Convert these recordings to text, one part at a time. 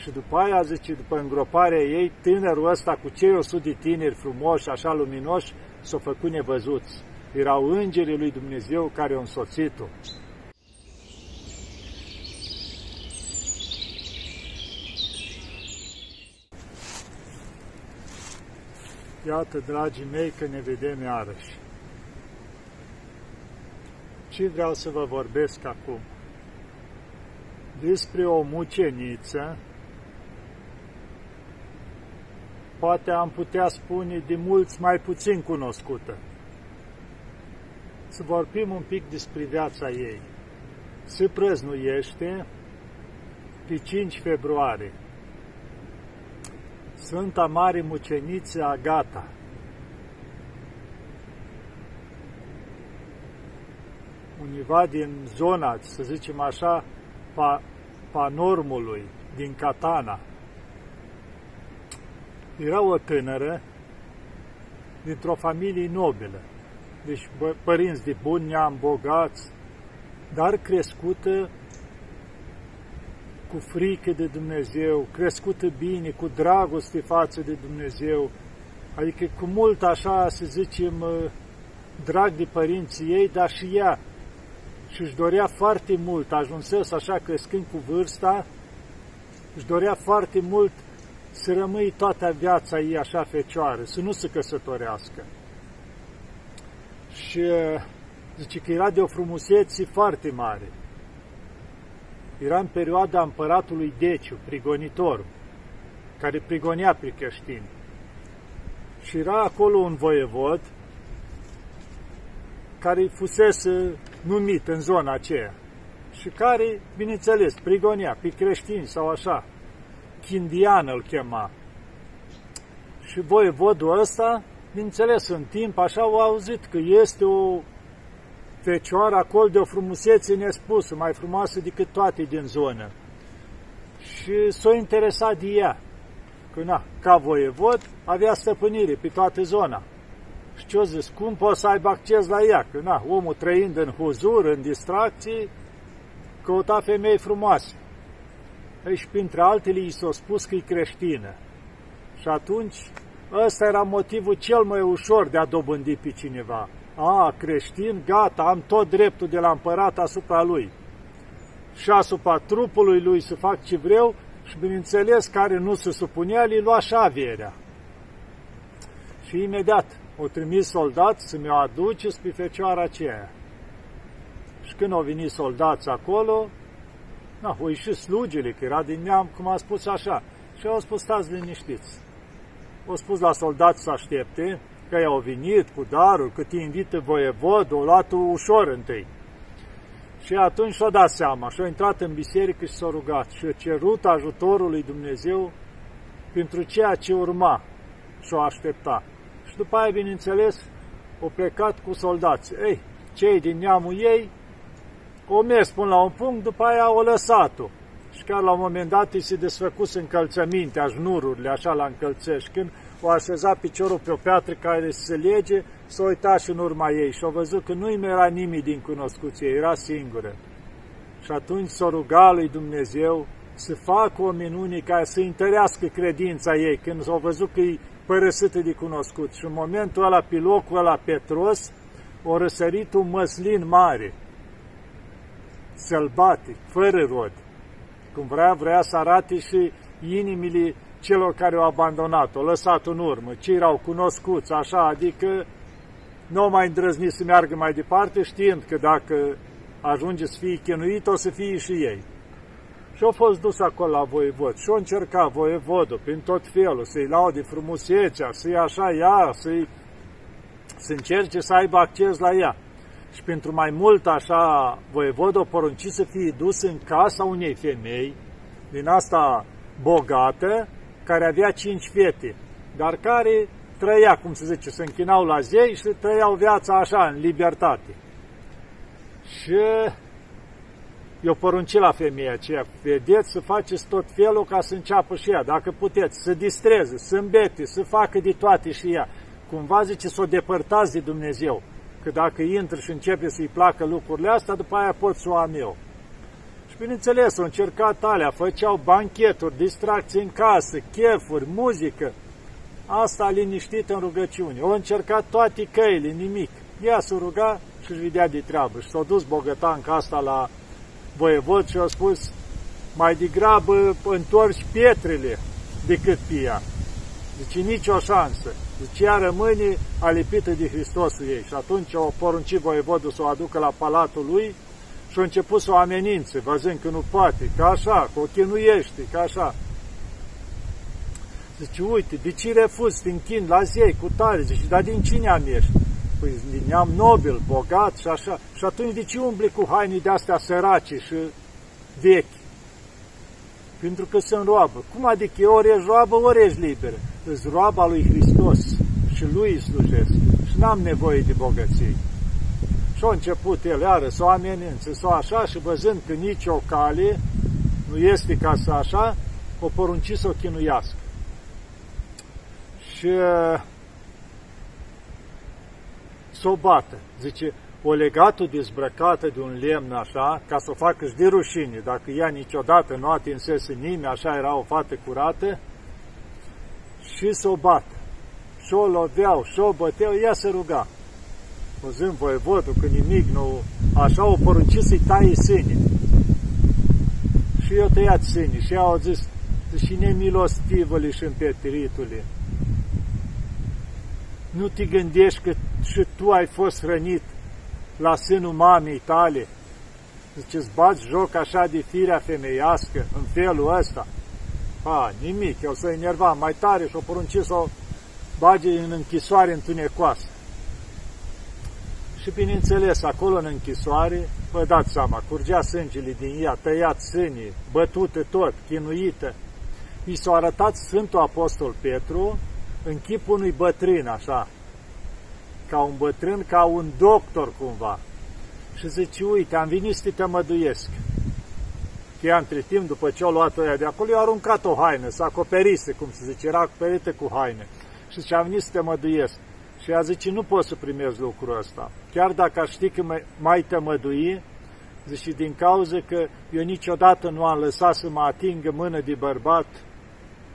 Și după aia, zice, după îngroparea ei, tânărul ăsta cu cei 100 de tineri frumoși, așa luminoși, s-au făcut nevăzuți. Erau îngerii lui Dumnezeu care au însoțit-o. Iată, dragii mei, că ne vedem iarăși. Ce vreau să vă vorbesc acum? Despre o muceniță, poate am putea spune de mulți mai puțin cunoscută. Să vorbim un pic despre viața ei. Se prăznuiește pe 5 februarie Sfânta Mare Muceniță Agata. Univa din zona, să zicem așa, pa, panormului, din Catana. Era o tânără dintr-o familie nobilă, deci părinți de bun neam, bogați, dar crescută cu frică de Dumnezeu, crescută bine, cu dragoste față de Dumnezeu, adică cu mult așa, să zicem, uh, drag de părinții ei, dar și ea. Și își dorea foarte mult, ajunsesc așa crescând cu vârsta, își dorea foarte mult să rămâi toată viața ei așa fecioară, să nu se căsătorească. Și uh, zice că era de o frumusețe foarte mare era în perioada împăratului Deciu, prigonitorul, care prigonea pe creștini. Și era acolo un voievod care fusese numit în zona aceea și care, bineînțeles, prigonea pe creștini sau așa. Chindian îl chema. Și voievodul ăsta, bineînțeles, în timp, așa au auzit că este o fecioară acolo de o frumusețe nespusă, mai frumoasă decât toate din zonă. Și s-a interesat de ea, că na, ca voievod avea stăpânire pe toată zona. Și ce-o zis, cum poți să aibă acces la ea? Că na, omul trăind în huzur, în distracții, căuta femei frumoase. Ei, și printre altele i s-a spus că e creștină. Și atunci, ăsta era motivul cel mai ușor de a dobândi pe cineva a, creștin, gata, am tot dreptul de la împărat asupra lui. Și asupra trupului lui să fac ce vreau și, bineînțeles, care nu se supunea, li lua și averea. Și imediat o trimis soldați să mi-o aduce spre fecioara aceea. Și când au venit soldați acolo, na, au ieșit slugile, că era din neam, cum a spus așa, și au spus, stați liniștiți. Au spus la soldați să aștepte, că i-au venit cu darul, cât îi invită voievodul, o luat ușor întâi. Și atunci și-a dat seama și-a intrat în biserică și s-a rugat și a cerut ajutorul lui Dumnezeu pentru ceea ce urma și-o aștepta. Și după aia, bineînțeles, au plecat cu soldați. Ei, cei din neamul ei o mers până la un punct, după aia au lăsat-o. Și chiar la un moment dat îi se desfăcuse încălțămintea, jnururile, așa la încălțări. Și când o așeza piciorul pe o piatră care se lege, s-a uitat și în urma ei și a văzut că nu-i era nimeni din cunoscuție, era singură. Și atunci s-a rugat lui Dumnezeu să facă o minune ca să întărească credința ei, când s-a văzut că e părăsită de cunoscut. Și în momentul ăla, pe locul ăla Petros, o răsărit un măslin mare, sălbatic, fără rod. Cum vrea, vrea să arate și inimile celor care au abandonat-o, lăsat în urmă, cei erau cunoscuți, așa, adică nu mai îndrăznit să meargă mai departe, știind că dacă ajunge să fie chinuit, o să fie și ei. Și au fost dus acolo la voievod și au încercat voievodul prin tot felul să-i laude frumusețea, să-i așa ea, să-i să încerce să aibă acces la ea. Și pentru mai mult așa, voievodul porunci să fie dus în casa unei femei, din asta bogată, care avea cinci fete, dar care trăia, cum se zice, se închinau la zei și trăiau viața așa, în libertate. Și eu porunci la femeia aceea, vedeți să faceți tot felul ca să înceapă și ea, dacă puteți, să distreze, să îmbete, să facă de toate și ea. Cumva zice să o depărtați de Dumnezeu, că dacă intră și începe să-i placă lucrurile astea, după aia pot să o am eu bineînțeles, au încercat alea, făceau bancheturi, distracții în casă, chefuri, muzică. Asta liniștit în rugăciune. Au încercat toate căile, nimic. Ea s-a rugat și își vedea de treabă. Și s-a dus bogătan ca asta la voievod și a spus, mai degrabă întorci pietrele decât pia. Deci nicio șansă. Deci ea rămâne alipită de Hristosul ei. Și atunci o poruncit voievodul să o aducă la palatul lui și a început să o amenințe, văzând că nu poate, ca așa, că o chinuiește, ca așa. Zice, uite, de ce refuz, te închin la zei cu tare? Zice, dar din cine am ești? Păi din neam nobil, bogat și așa. Și atunci de ce umbli cu haine de astea sărace și vechi? Pentru că sunt roabă. Cum adică ori ești roabă, ori ești liberă? Îți roaba lui Hristos și lui îi slujesc. Și n-am nevoie de bogății. Și a început el iară să o amenințe, să o așa și văzând că nici o cale nu este ca să așa, o porunci să o chinuiască. Și să o bată. Zice, o legată dezbrăcată de un lemn așa, ca să o facă și de rușine. Dacă ea niciodată nu atinsese nimeni, așa era o fată curată, și să o bată. Și o loveau, și o băteau, ea se ruga. Văzând voievodul că nimic nu... Așa o porunci să-i taie sâni. Și eu tăiat sâni. Și ea au zis, și nemilostivăle și împetritule. Nu te gândești că și tu ai fost hrănit la sânul mamei tale. Zice, îți bați joc așa de firea femeiască în felul ăsta. A, nimic, eu să enerva mai tare și o porunci să o bage în închisoare întunecoasă. Și bineînțeles, acolo în închisoare, vă dați seama, curgea sângele din ea, tăiat sânii, bătută tot, chinuită. I s-a arătat Sfântul Apostol Petru în chipul unui bătrân, așa, ca un bătrân, ca un doctor cumva. Și zice, uite, am venit să te tămăduiesc. Că ea între timp, după ce au luat ăia de acolo, i-a aruncat o haină, să acoperise, cum se zice, era acoperită cu haine. Și zice, am venit să te măduiesc. Și ea zice, nu pot să primez lucrul ăsta. Chiar dacă aș ști că mai tămădui, zice, din cauza că eu niciodată nu am lăsat să mă atingă mână de bărbat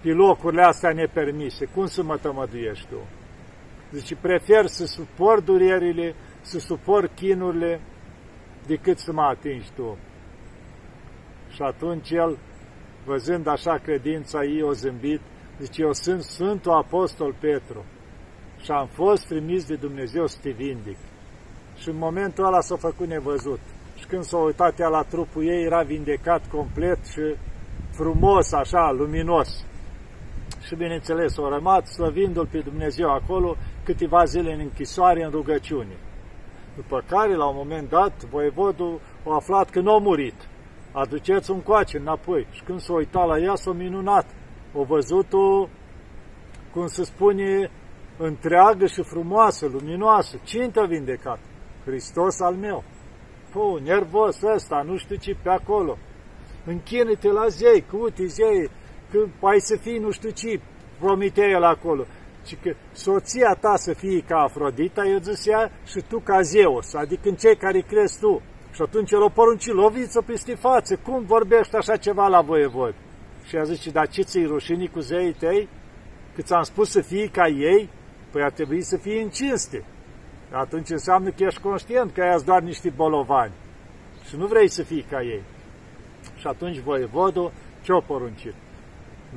pe locurile astea nepermise. Cum să mă tămăduiești tu? Zice, prefer să suport durerile, să suport chinurile, decât să mă atingi tu. Și atunci el, văzând așa credința ei, o zâmbit, zice, eu sunt Sfântul Apostol Petru și am fost trimis de Dumnezeu să te vindic. Și în momentul ăla s-a făcut nevăzut. Și când s-a uitat ea la trupul ei, era vindecat complet și frumos, așa, luminos. Și bineînțeles, o rămas slăvindu-L pe Dumnezeu acolo câteva zile în închisoare, în rugăciune. După care, la un moment dat, voievodul a aflat că nu a murit. Aduceți un coace înapoi. Și când s-a uitat la ea, s-a minunat. O văzut-o, cum se spune, întreagă și frumoasă, luminoasă. Cine te-a vindecat? Hristos al meu. Pu, nervos ăsta, nu știu ce pe acolo. Închină-te la zei, că uite zei, că ai să fii nu știu ce, promitea el acolo. Și că soția ta să fie ca Afrodita, eu zis ea, și tu ca Zeus, adică în cei care crezi tu. Și atunci el o porunci, loviți-o peste față, cum vorbești așa ceva la voievod? Și a zis, dar ce ți-i rușinii cu zeii tăi? Că ți-am spus să fii ca ei? Păi ar trebui să fie în cinste. Atunci înseamnă că ești conștient că ai doar niște bolovani și nu vrei să fii ca ei. Și atunci voievodul ce-o poruncit?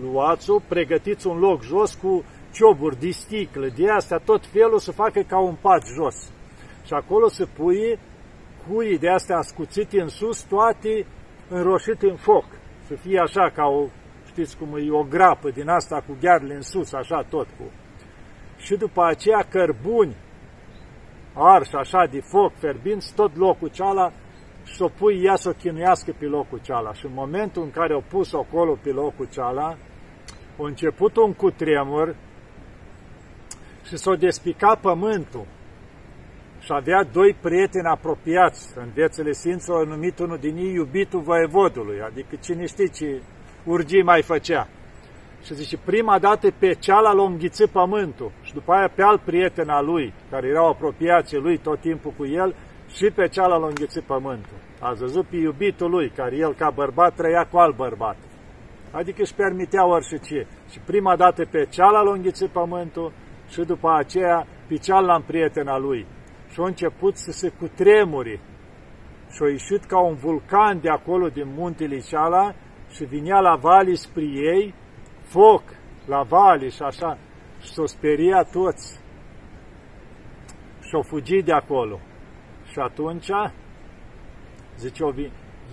Luați-o, pregătiți un loc jos cu cioburi de sticlă, de astea, tot felul să facă ca un pat jos. Și acolo să pui cuii de astea ascuțite în sus, toate înroșite în foc. Să fie așa ca o, știți cum e, o grapă din asta cu ghearele în sus, așa tot cu și după aceea cărbuni arși așa de foc, ferbinți, tot locul ceala și să o pui ea să o chinuiască pe locul ceala. Și în momentul în care o pus acolo pe locul ceala, a început un cutremur și s-o despica pământul. Și avea doi prieteni apropiați în viețile Sfinților, numit unul din ei iubitul voievodului, adică cine știe ce urgii mai făcea. Și zice, prima dată pe ceala l-a înghițit pământul și după aia pe alt prieten al lui, care erau apropiații lui tot timpul cu el, și pe cealaltă a înghițit pământul. A văzut pe iubitul lui, care el ca bărbat trăia cu alt bărbat. Adică își permitea orice. Și prima dată pe cealaltă a înghițit pământul și după aceea pe cealaltă prietena lui. Și a început să se cutremuri. Și a ieșit ca un vulcan de acolo, din muntele ceala, și vinea la vali spre ei, foc la vali și așa. Și s-o speria toți. Și au fugit de acolo. Și atunci, zice, o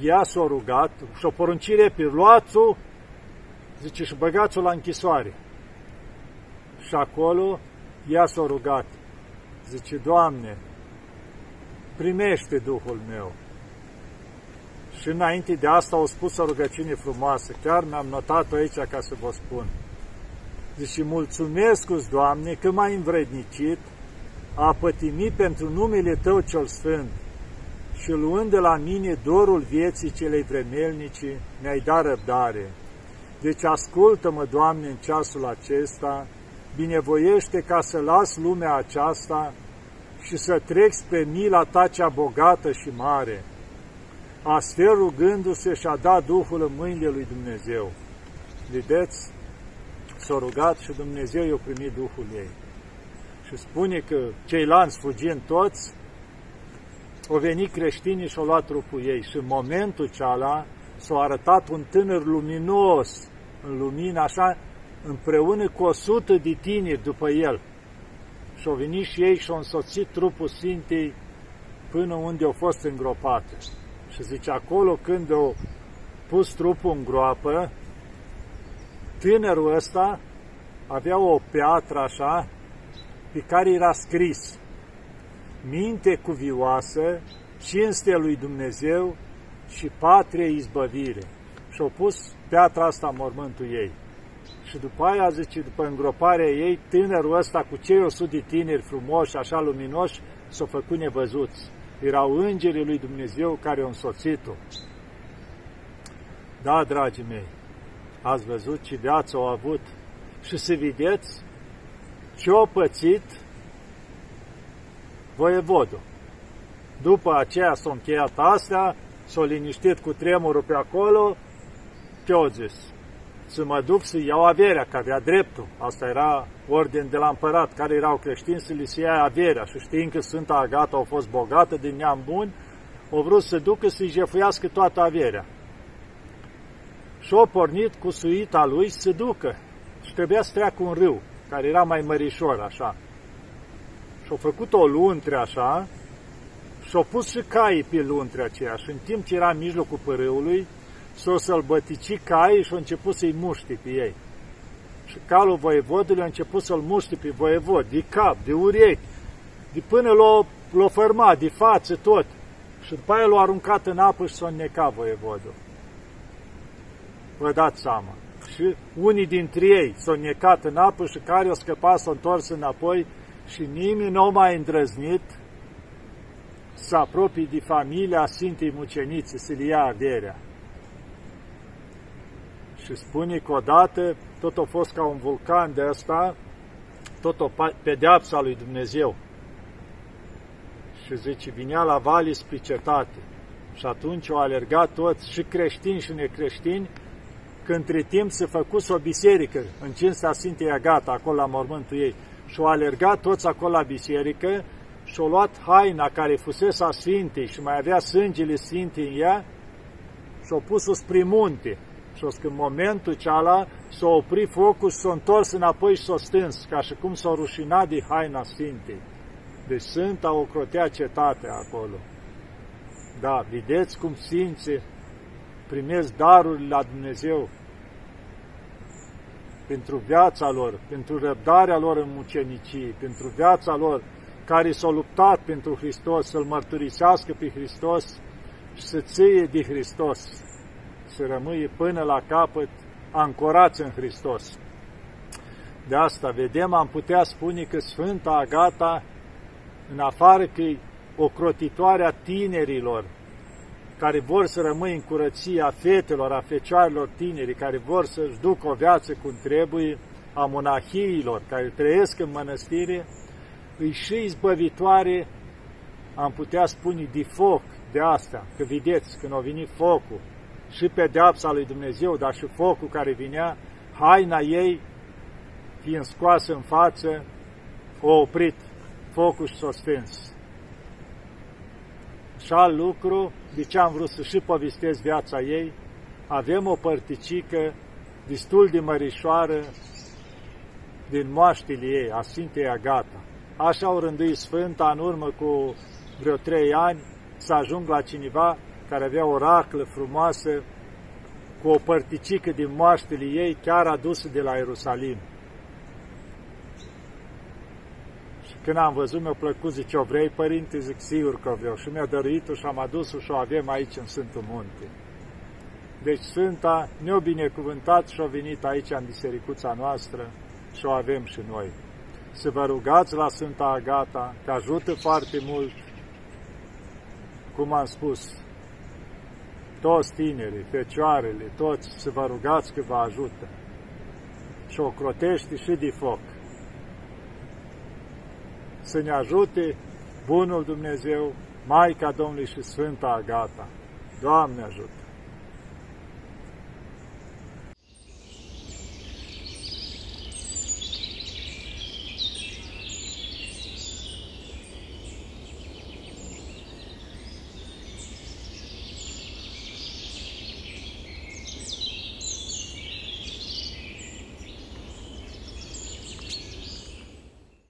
ea s-a rugat și-o poruncire pe luați-o, zice, și băgați-o la închisoare. Și acolo ea s-a rugat. Zice, Doamne, primește Duhul meu. Și înainte de asta au spus o rugăciune frumoasă, chiar mi-am notat-o aici ca să vă spun. Zice, mulțumesc Doamne, că m-ai învrednicit a pătimi pentru numele Tău cel Sfânt și luând de la mine dorul vieții celei vremelnici, mi-ai dat răbdare. Deci ascultă-mă, Doamne, în ceasul acesta, binevoiește ca să las lumea aceasta și să trec spre mila Ta cea bogată și mare. Astfel rugându-se și-a dat Duhul în mâinile lui Dumnezeu. Vedeți? S-a rugat și Dumnezeu i-a primit Duhul ei și spune că ceilalți fugind toți, au venit creștinii și au luat trupul ei și în momentul ceala s-a arătat un tânăr luminos în lumină, așa, împreună cu o sută de tineri după el. Și au venit și ei și au însoțit trupul Sfintei până unde au fost îngropate. Și zice, acolo când au pus trupul în groapă, tânărul ăsta avea o piatră așa, pe care era scris minte cuvioasă, cinste lui Dumnezeu și patrie izbăvire. Și au pus piatra asta în mormântul ei. Și după aia, zice, după îngroparea ei, tânărul ăsta cu cei 100 de tineri frumoși, așa luminoși, s-au făcut nevăzuți. Erau îngerii lui Dumnezeu care au însoțit-o. Da, dragii mei, ați văzut ce viață au avut și să vedeți ce-a pățit voievodul. După aceea s-au încheiat astea, s-au liniștit cu tremurul pe acolo, ce-au zis? Să mă duc să iau averea, că avea dreptul. Asta era ordin de la împărat, care erau creștini să li se ia averea. Și știind că Sfânta Agata au fost bogată din neam bun, au vrut să ducă să-i jefuiască toată averea. Și au pornit cu suita lui să ducă. Și trebuia să treacă un râu care era mai mărișor, așa. Și-au făcut o luntre așa, și-au pus și caii pe luntre aceea. Și în timp ce era în mijlocul părâului, s-au sălbătici caii și au început să-i muște pe ei. Și calul voievodului a început să-l muște pe voievod, de cap, de urechi, de până l-a, l-a fărmat, de față, tot. Și după aia l-a aruncat în apă și s-a înnecat voievodul. Vă dați seama și unii dintre ei s-au necat în apă și care au scăpat s-au întors înapoi și nimeni nu a mai îndrăznit să apropie de familia Sfintei Mucenițe, să le ia averea. Și spune că odată tot a fost ca un vulcan de ăsta, tot o pedeapsa lui Dumnezeu. Și zice, vinea la vale spre cetate. Și atunci au alergat toți, și creștini și necreștini, că între timp se făcuse o biserică în cinstea Sfintei Agata, acolo la mormântul ei, și au alergat toți acolo la biserică și au luat haina care fusese a Sfintei și mai avea sângele Sfintei în ea și au pus-o spre munte. Și în momentul ceala s-a oprit focul și s-a întors înapoi și s-a stâns, ca și cum s-a rușinat de haina Sfintei. Deci Sfânta o crotea cetatea acolo. Da, vedeți cum Sfinții primesc darurile la Dumnezeu pentru viața lor, pentru răbdarea lor în mucenicii, pentru viața lor care s-au luptat pentru Hristos, să-L mărturisească pe Hristos și să ție de Hristos, să rămâie până la capăt ancorați în Hristos. De asta vedem, am putea spune că Sfânta Agata, în afară că e o crotitoare a tinerilor, care vor să rămâi în curăția fetelor, a fecioarelor tineri, care vor să-și ducă o viață cum trebuie, a monahiilor care trăiesc în mănăstire, îi și izbăvitoare am putea spune de foc de asta, că vedeți, când a venit focul, și pedeapsa lui Dumnezeu, dar și focul care vinea, haina ei, fiind scoasă în față, o oprit focul și s-a stâns. Și alt lucru, de ce am vrut să și povestesc viața ei, avem o părticică destul de mărișoară din moaștile ei, a Sfintei Agata. Așa au rânduit Sfânta în urmă cu vreo trei ani să ajung la cineva care avea o raclă frumoasă cu o părticică din moaștele ei chiar adusă de la Ierusalim. Și când am văzut, mi-a plăcut, zice, o vrei, părinte? Zic, sigur că vreau. Și mi-a dăruit-o și am adus-o și o avem aici în Sfântul Munte. Deci Sfânta ne-a binecuvântat și a venit aici în bisericuța noastră și o avem și noi. Să vă rugați la Sfânta Agata, că ajută foarte mult, cum am spus, toți tinerii, fecioarele, toți să vă rugați că vă ajută. Și o crotește și de foc. Să ne ajute Bunul Dumnezeu, Maica Domnului și Sfânta Agata. Doamne ajută!